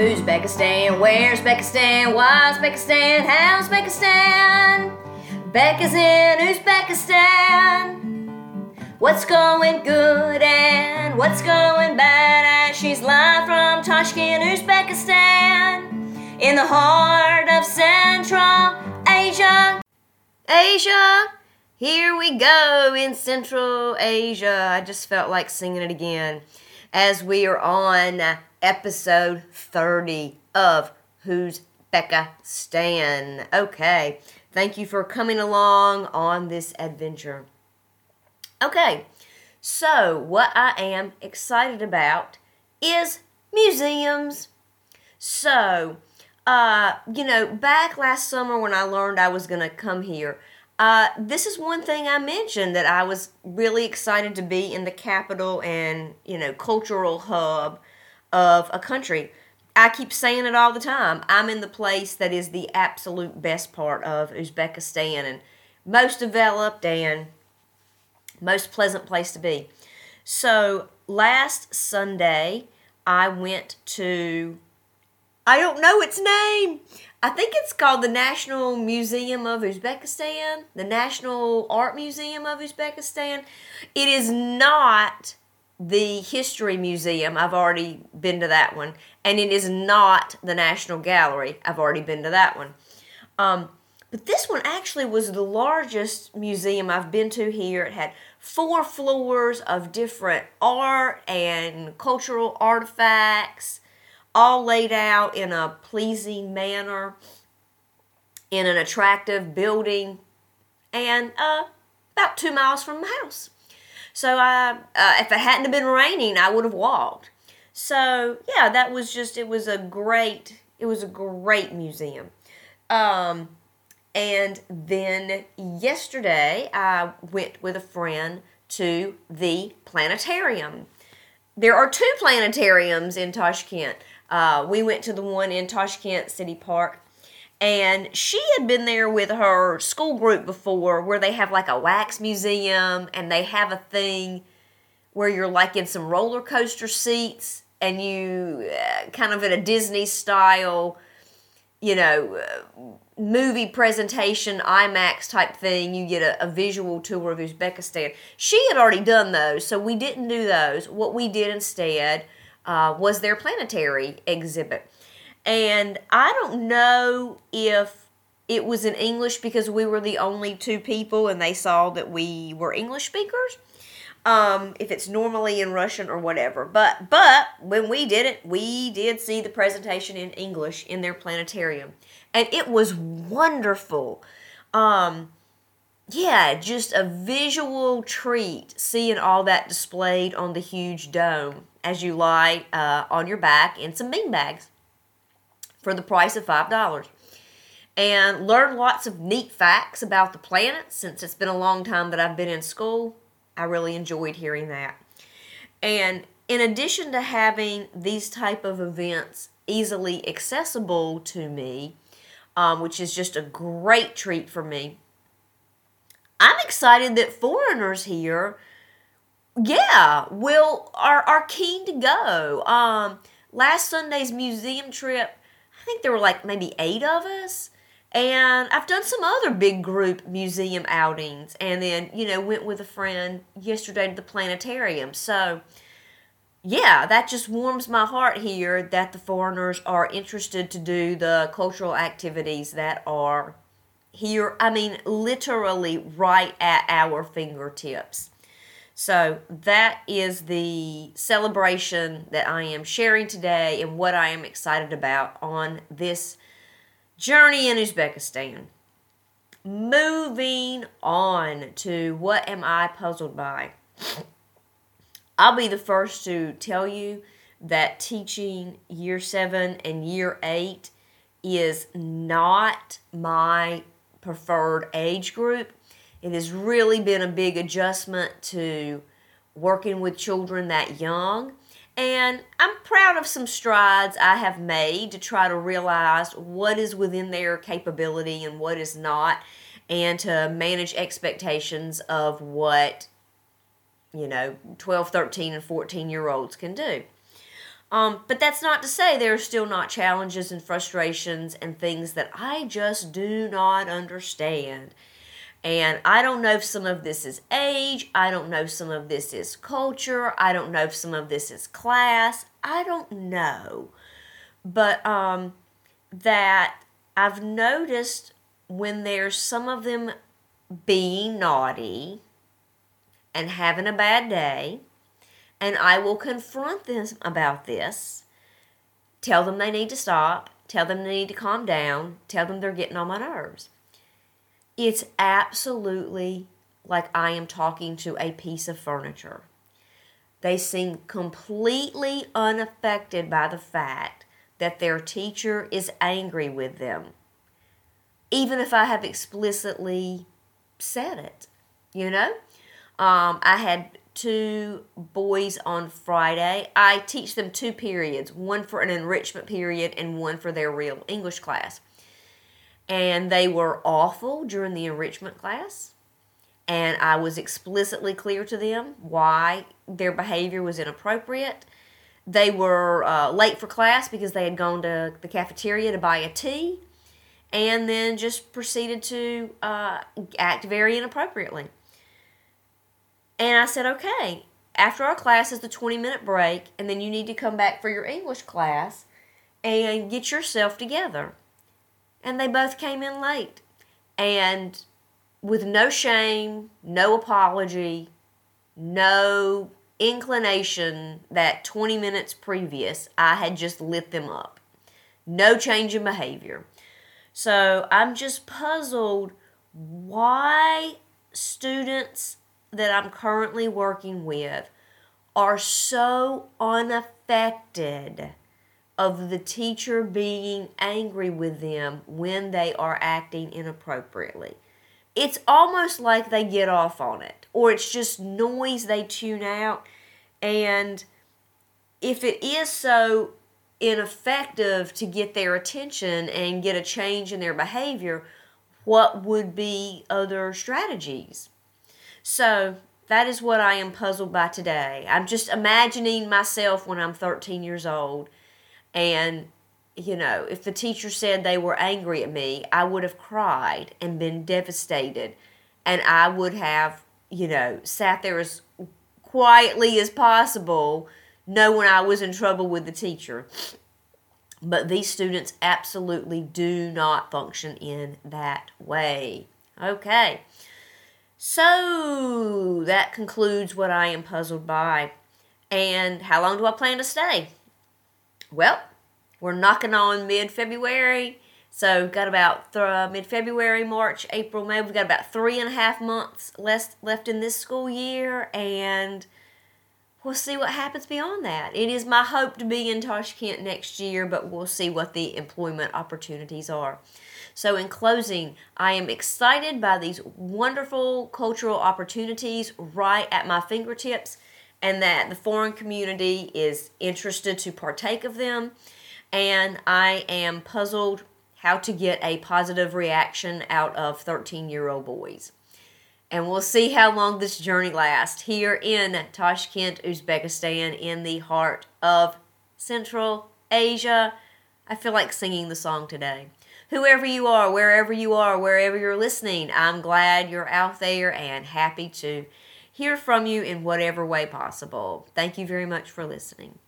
Uzbekistan, where's Uzbekistan, why's Uzbekistan, how's Uzbekistan? Becca's in Uzbekistan. What's going good and what's going bad as she's live from Tashkent, Uzbekistan, in the heart of Central Asia. Asia, here we go in Central Asia. I just felt like singing it again as we are on episode 30 of Who's Becca Stan. Okay, thank you for coming along on this adventure. Okay, so what I am excited about is museums. So, uh, you know, back last summer when I learned I was going to come here, uh, this is one thing I mentioned that I was really excited to be in the capital and, you know, cultural hub of a country. I keep saying it all the time. I'm in the place that is the absolute best part of Uzbekistan and most developed and most pleasant place to be. So last Sunday, I went to, I don't know its name. I think it's called the National Museum of Uzbekistan, the National Art Museum of Uzbekistan. It is not the History Museum. I've already been to that one. And it is not the National Gallery. I've already been to that one. Um, but this one actually was the largest museum I've been to here. It had four floors of different art and cultural artifacts all laid out in a pleasing manner in an attractive building and uh, about two miles from my house. So I, uh, if it hadn't have been raining, I would have walked. So yeah, that was just it was a great it was a great museum. Um, and then yesterday I went with a friend to the planetarium. There are two planetariums in Tashkent. Uh, we went to the one in Tashkent City Park, and she had been there with her school group before where they have like a wax museum and they have a thing where you're like in some roller coaster seats and you uh, kind of in a Disney style, you know, uh, movie presentation, IMAX type thing. You get a, a visual tour of Uzbekistan. She had already done those, so we didn't do those. What we did instead uh, was their planetary exhibit. And I don't know if it was in English because we were the only two people and they saw that we were English speakers. Um, if it's normally in Russian or whatever. But but when we did it, we did see the presentation in English in their planetarium. And it was wonderful. Um, yeah, just a visual treat seeing all that displayed on the huge dome as you lie uh, on your back in some bean bags for the price of $5. And learn lots of neat facts about the planet since it's been a long time that I've been in school. I really enjoyed hearing that. And in addition to having these type of events easily accessible to me, um, which is just a great treat for me, I'm excited that foreigners here, yeah, will are are keen to go. Um, last Sunday's museum trip, I think there were like maybe eight of us. And I've done some other big group museum outings and then, you know, went with a friend yesterday to the planetarium. So, yeah, that just warms my heart here that the foreigners are interested to do the cultural activities that are here, I mean, literally right at our fingertips. So that is the celebration that I am sharing today and what I am excited about on this journey in Uzbekistan. Moving on to what am I puzzled by? I'll be the first to tell you that teaching year seven and year eight is not my preferred age group. It has really been a big adjustment to working with children that young. And I'm proud of some strides I have made to try to realize what is within their capability and what is not, and to manage expectations of what, you know, 12, 13, and 14 year olds can do. Um, but that's not to say there are still not challenges and frustrations and things that I just do not understand. And I don't know if some of this is age. I don't know if some of this is culture. I don't know if some of this is class. I don't know. But um, that I've noticed when there's some of them being naughty and having a bad day, and I will confront them about this, tell them they need to stop, tell them they need to calm down, tell them they're getting on my nerves. It's absolutely like I am talking to a piece of furniture. They seem completely unaffected by the fact that their teacher is angry with them, even if I have explicitly said it. You know, um, I had two boys on Friday. I teach them two periods one for an enrichment period and one for their real English class and they were awful during the enrichment class. And I was explicitly clear to them why their behavior was inappropriate. They were uh, late for class because they had gone to the cafeteria to buy a tea and then just proceeded to uh, act very inappropriately. And I said, okay, after our class is the 20 minute break, and then you need to come back for your English class and get yourself together and they both came in late. And with no shame, no apology, no inclination that 20 minutes previous I had just lit them up. No change in behavior. So I'm just puzzled why students that I'm currently working with are so unaffected of the teacher being angry with them when they are acting inappropriately. It's almost like they get off on it, or it's just noise they tune out. And if it is so ineffective to get their attention and get a change in their behavior, what would be other strategies? So that is what I am puzzled by today. I'm just imagining myself when I'm 13 years old and, you know, if the teacher said they were angry at me, I would have cried and been devastated. And I would have, you know, sat there as quietly as possible, knowing I was in trouble with the teacher. But these students absolutely do not function in that way. Okay. So that concludes what I am puzzled by. And how long do I plan to stay? Well, we're knocking on mid February. So got about th- uh, mid February, March, April, May. We've got about three and a half months less left in this school year, and we'll see what happens beyond that. It is my hope to be in Tashkent next year, but we'll see what the employment opportunities are. So, in closing, I am excited by these wonderful cultural opportunities right at my fingertips and that the foreign community is interested to partake of them. And I am puzzled how to get a positive reaction out of 13 year old boys. And we'll see how long this journey lasts here in Tashkent, Uzbekistan, in the heart of Central Asia. I feel like singing the song today. Whoever you are, wherever you are, wherever you're listening, I'm glad you're out there and happy to hear from you in whatever way possible. Thank you very much for listening.